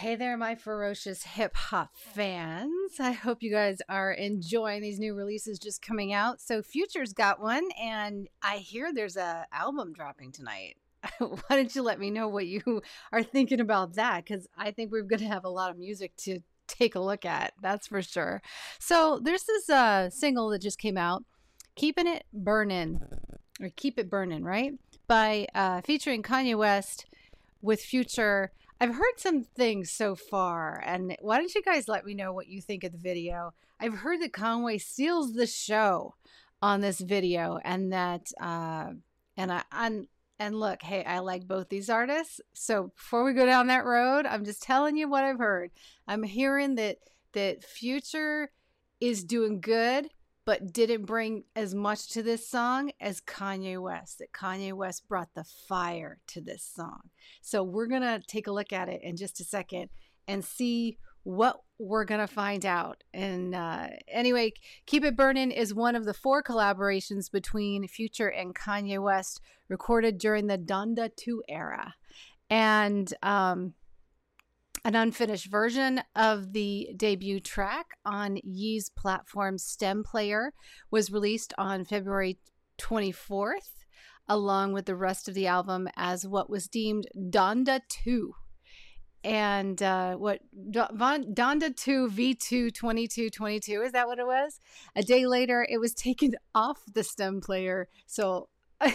Hey there, my ferocious hip hop fans. I hope you guys are enjoying these new releases just coming out. So Future's got one, and I hear there's a album dropping tonight. Why don't you let me know what you are thinking about that? Because I think we're going to have a lot of music to take a look at. That's for sure. So there's this uh, single that just came out, "Keeping It Burning," or "Keep It Burning," right? By uh, featuring Kanye West with Future I've heard some things so far, and why don't you guys let me know what you think of the video? I've heard that Conway steals the show on this video, and that, uh, and I, and and look, hey, I like both these artists. So before we go down that road, I'm just telling you what I've heard. I'm hearing that that Future is doing good but didn't bring as much to this song as Kanye West. That Kanye West brought the fire to this song. So we're going to take a look at it in just a second and see what we're going to find out. And uh, anyway, Keep It Burning is one of the four collaborations between Future and Kanye West recorded during the Donda 2 era. And um, an unfinished version of the debut track on Ye's platform STEM Player was released on February 24th, along with the rest of the album as what was deemed Donda 2. And uh, what Donda 2 V2 2222 is that what it was? A day later, it was taken off the STEM player. So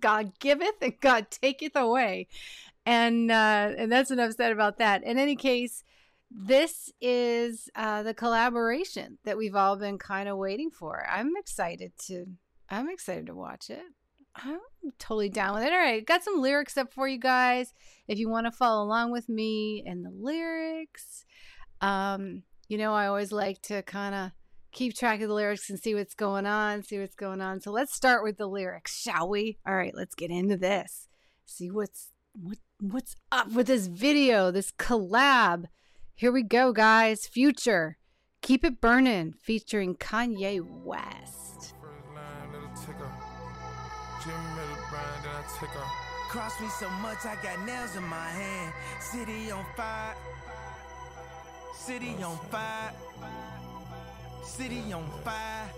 God giveth and God taketh away and uh, and that's enough said about that. In any case, this is uh, the collaboration that we've all been kind of waiting for. I'm excited to I'm excited to watch it. I'm totally down with it. All right, got some lyrics up for you guys. If you want to follow along with me and the lyrics, um, you know I always like to kind of keep track of the lyrics and see what's going on, see what's going on. So let's start with the lyrics, shall we? All right, let's get into this. See what's what what's up with this video, this collab? Here we go, guys. Future, keep it burning, featuring Kanye West. Cross me so much, I got nails in my hand. City on fire. City on fire. City on fire.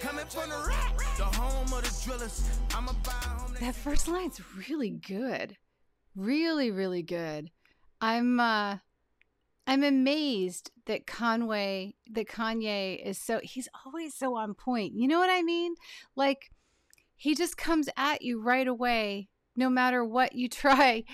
Coming from the rack, the home of the drillers. I'm a buy home. That first line's really good. Really, really good. I'm uh I'm amazed that Conway that Kanye is so he's always so on point. You know what I mean? Like he just comes at you right away no matter what you try.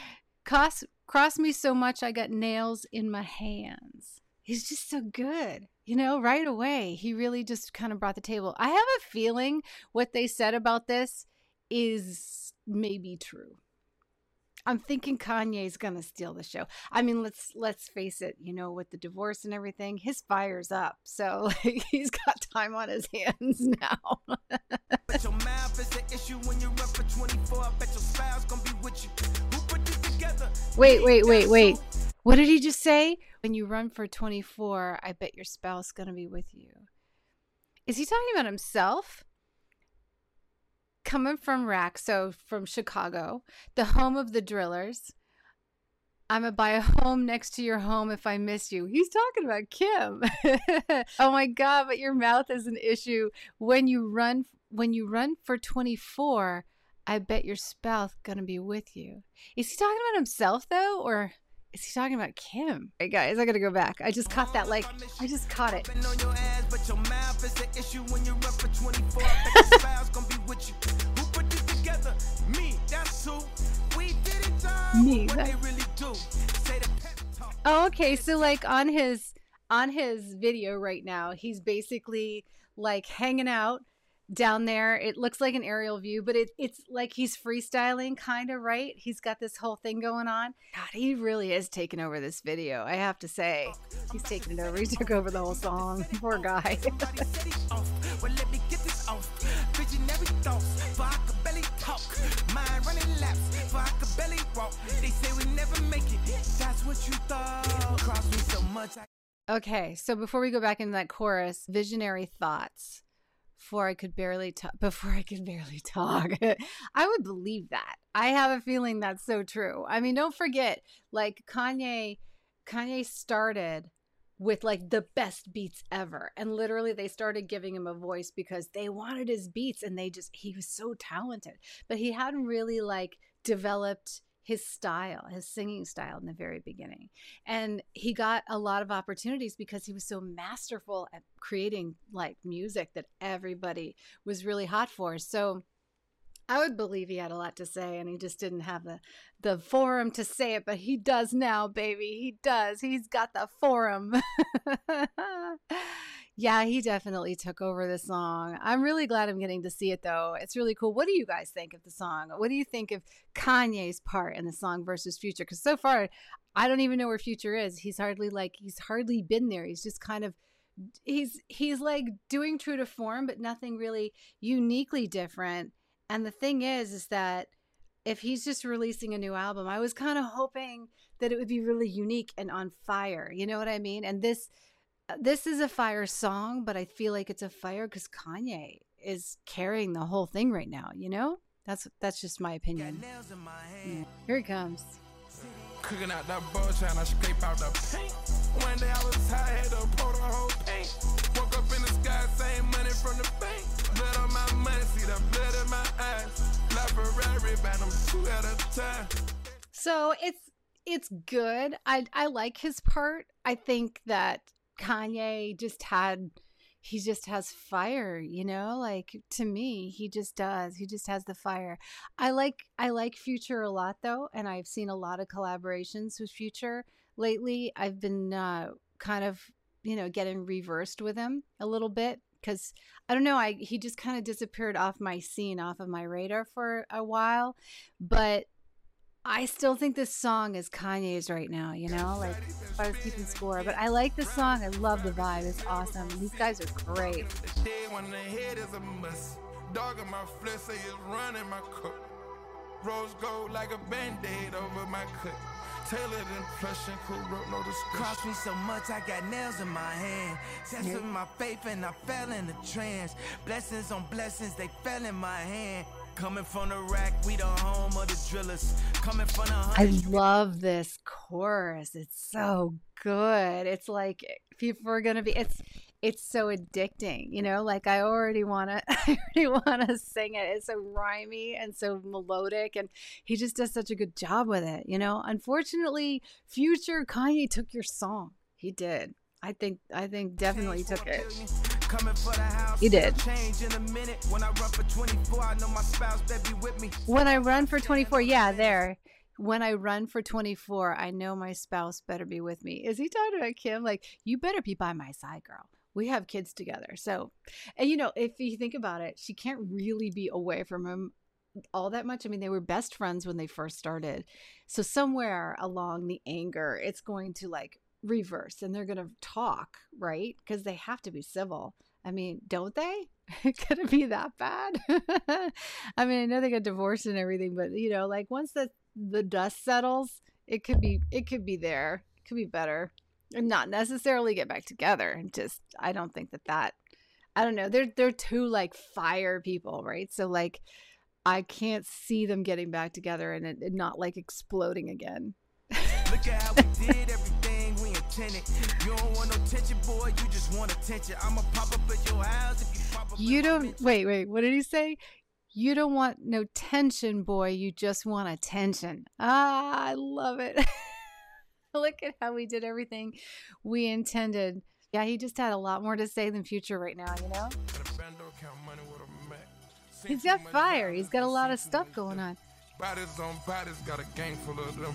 Cross cross me so much I got nails in my hands. He's just so good you know, right away, he really just kind of brought the table. I have a feeling what they said about this is maybe true. I'm thinking Kanye's gonna steal the show. I mean, let's let's face it. You know, with the divorce and everything, his fire's up. So like, he's got time on his hands now. wait, wait, wait, wait. What did he just say? When you run for 24, I bet your spouse going to be with you. Is he talking about himself? Coming from Rack, so from Chicago, the home of the drillers. I'm gonna buy a home next to your home if I miss you. He's talking about Kim. oh my god, but your mouth is an issue. When you run when you run for 24, I bet your spouse gonna be with you. Is he talking about himself though, or is he talking about Kim? Hey guys, I gotta go back. I just caught that. Like, I just caught it. Me. Oh, okay. So like on his on his video right now, he's basically like hanging out down there. It looks like an aerial view, but it, it's like he's freestyling, kind of, right? He's got this whole thing going on. God, he really is taking over this video. I have to say, he's taking it over. He took over the whole song. Poor guy. Okay, so before we go back into that chorus, visionary thoughts before I could barely talk. Before I could barely talk, I would believe that. I have a feeling that's so true. I mean, don't forget, like Kanye, Kanye started with like the best beats ever, and literally they started giving him a voice because they wanted his beats, and they just he was so talented, but he hadn't really like developed his style, his singing style in the very beginning. And he got a lot of opportunities because he was so masterful at creating like music that everybody was really hot for. So I would believe he had a lot to say and he just didn't have the the forum to say it, but he does now, baby. He does. He's got the forum. Yeah, he definitely took over the song. I'm really glad I'm getting to see it though. It's really cool. What do you guys think of the song? What do you think of Kanye's part in the song versus Future? Because so far, I don't even know where Future is. He's hardly like he's hardly been there. He's just kind of he's he's like doing true to form, but nothing really uniquely different. And the thing is, is that if he's just releasing a new album, I was kind of hoping that it would be really unique and on fire. You know what I mean? And this Uh, this is a fire song, but I feel like it's a fire because Kanye is carrying the whole thing right now. You know, that's that's just my opinion. Yeah. Here he comes. Cooking out that bull trying to scrape out the paint. One day I was high, had to pour the whole paint. Woke up in the sky, same money from the bank. Blood on my money, see the blood in my eyes. Like Ferrari, but I'm two at a time. So it's it's good. I I like his part. I think that Kanye just had he just has fire, you know? Like to me, he just does. He just has the fire. I like I like Future a lot though, and I've seen a lot of collaborations with Future lately. I've been uh kind of, you know, getting reversed with him a little bit because I don't know, I he just kind of disappeared off my scene, off of my radar for a while. But I still think this song is Kanye's right now, you know, like if I was keeping score. But I like the song. I love the vibe. It's awesome. These guys are great. Dog in my flesh say it's running my cup. Rose gold like a band-aid over my cut. Tailored in plush and corrupt, no discussion. Cost me so much, I got nails in my hand. Yep. my faith and I fell in a trance. Blessings on blessings, they fell in my hand. Coming from the rack, we the home of the drillers. Coming from the I love this chorus. It's so good. It's like people are gonna be it's it's so addicting, you know, like I already wanna I already wanna sing it. It's so rhymy and so melodic and he just does such a good job with it, you know. Unfortunately, future Kanye took your song. He did. I think I think definitely took it. You did. When I run for 24, I know my spouse be with me. When I run for 24, yeah, there. When I run for 24, I know my spouse better be with me. Is he talking about Kim? Like, you better be by my side, girl. We have kids together. So, and you know, if you think about it, she can't really be away from him all that much. I mean, they were best friends when they first started. So somewhere along the anger, it's going to like reverse and they're going to talk, right? Because they have to be civil. I mean, don't they? Could it be that bad? I mean, I know they got divorced and everything, but you know, like once the the dust settles, it could be it could be there. It could be better. And not necessarily get back together. And just I don't think that that I don't know. They're they're two like fire people, right? So like I can't see them getting back together and it, not like exploding again. Look at how we did everything tenant. You don't want no tension, boy. You just want attention. I'ma pop up at your house if you pop up. You don't. Wait, wait. What did he say? You don't want no tension, boy. You just want attention. Ah, I love it. Look at how we did everything we intended. Yeah, he just had a lot more to say than Future right now, you know? He's got fire. He's got a lot of stuff going on. Bodies on bodies, got a gang full of them.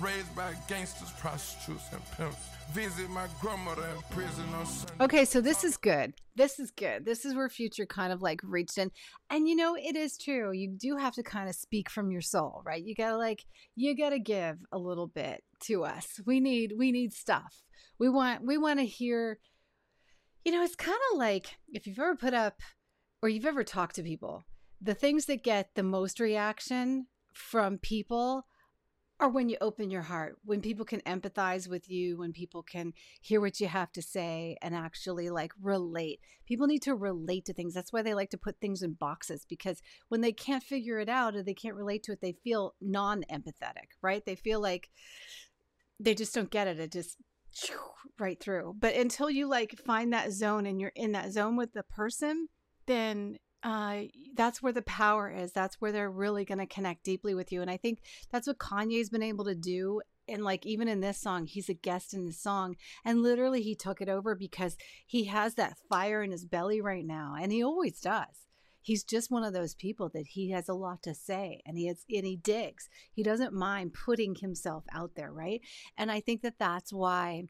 Raised by gangsters, prostitutes, and pimps. Visit my grandmother in prison on Sunday. Okay, so this is good. This is good. This is where Future kind of like reached in. And you know, it is true. You do have to kind of speak from your soul, right? You gotta like, you gotta give a little bit to us. We need, we need stuff. We want, we want to hear, you know, it's kind of like if you've ever put up or you've ever talked to people, the things that get the most reaction from people or when you open your heart, when people can empathize with you, when people can hear what you have to say and actually like relate. People need to relate to things. That's why they like to put things in boxes because when they can't figure it out or they can't relate to it, they feel non empathetic, right? They feel like they just don't get it. It just right through. But until you like find that zone and you're in that zone with the person, then uh, that's where the power is. That's where they're really going to connect deeply with you. And I think that's what Kanye's been able to do. And like even in this song, he's a guest in the song, and literally he took it over because he has that fire in his belly right now, and he always does. He's just one of those people that he has a lot to say, and he has and he digs. He doesn't mind putting himself out there, right? And I think that that's why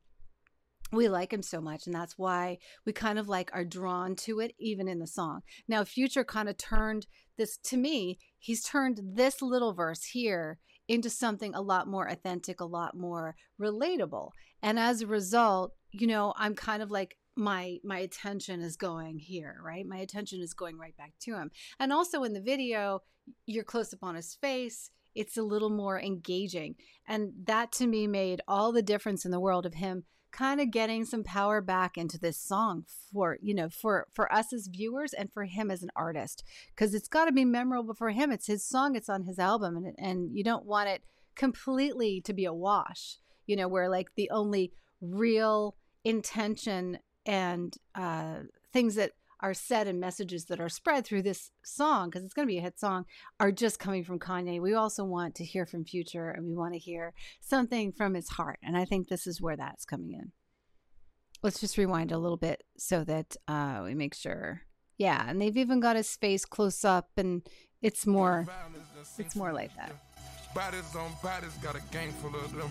we like him so much and that's why we kind of like are drawn to it even in the song. Now future kind of turned this to me he's turned this little verse here into something a lot more authentic a lot more relatable and as a result you know i'm kind of like my my attention is going here right? My attention is going right back to him and also in the video you're close up on his face it's a little more engaging and that to me made all the difference in the world of him kind of getting some power back into this song for you know for for us as viewers and for him as an artist because it's got to be memorable for him. It's his song it's on his album and and you don't want it completely to be a wash you know where like the only real intention and uh things that are said and messages that are spread through this song because it's going to be a hit song are just coming from Kanye. We also want to hear from Future and we want to hear something from his heart. And I think this is where that's coming in. Let's just rewind a little bit so that uh, we make sure. Yeah, and they've even got his face close up and it's more it's more like that. Bodies on bodies got a gang full of them.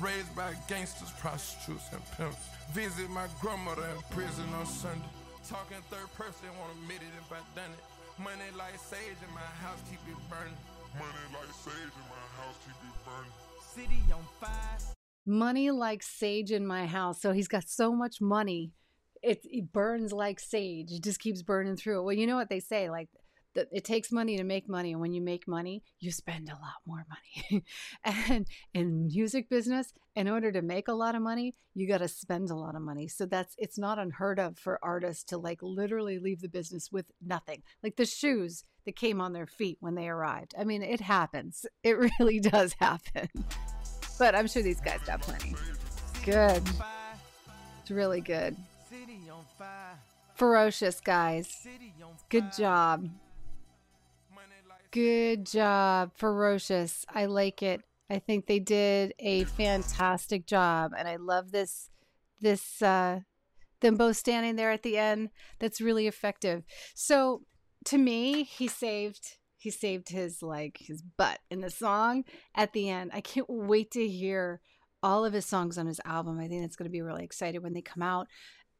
Raised by gangsters, prostitutes, and pimps. Visit my grandmother in prison on Sunday. Talking third person, won't admit it if I done it. Money like sage in my house, keep it burning. Money like sage in my house, keep it burning. City on fire. Money like sage in my house. So he's got so much money. It, it burns like sage. It just keeps burning through. Well, you know what they say, like that it takes money to make money and when you make money you spend a lot more money. And in music business in order to make a lot of money you got to spend a lot of money. So that's it's not unheard of for artists to like literally leave the business with nothing. Like the shoes that came on their feet when they arrived. I mean it happens. It really does happen. But i'm sure these guys got plenty. Good. It's really good. Ferocious guys. Good job Good job. Ferocious. I like it. I think they did a fantastic job. And I love this, this, uh, them both standing there at the end. That's really effective. So to me, he saved he saved his like his butt in the song at the end. I can't wait to hear all of his songs on his album. I think it's going to be really excited when they come out.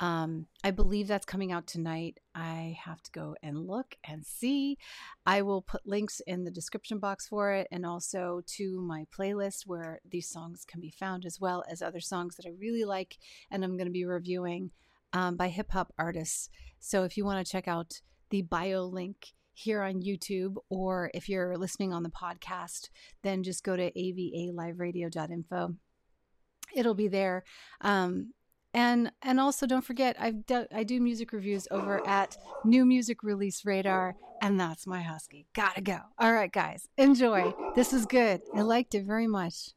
Um, I believe that's coming out tonight. I have to go and look and see. I will put links in the description box for it and also to my playlist where these songs can be found, as well as other songs that I really like and I'm going to be reviewing um, by hip hop artists. So if you want to check out the bio link here on YouTube, or if you're listening on the podcast, then just go to avaliveradio.info. It'll be there. Um, and and also don't forget I've do, I do music reviews over at New Music Release Radar and that's my husky. Gotta go. All right, guys, enjoy. This is good. I liked it very much.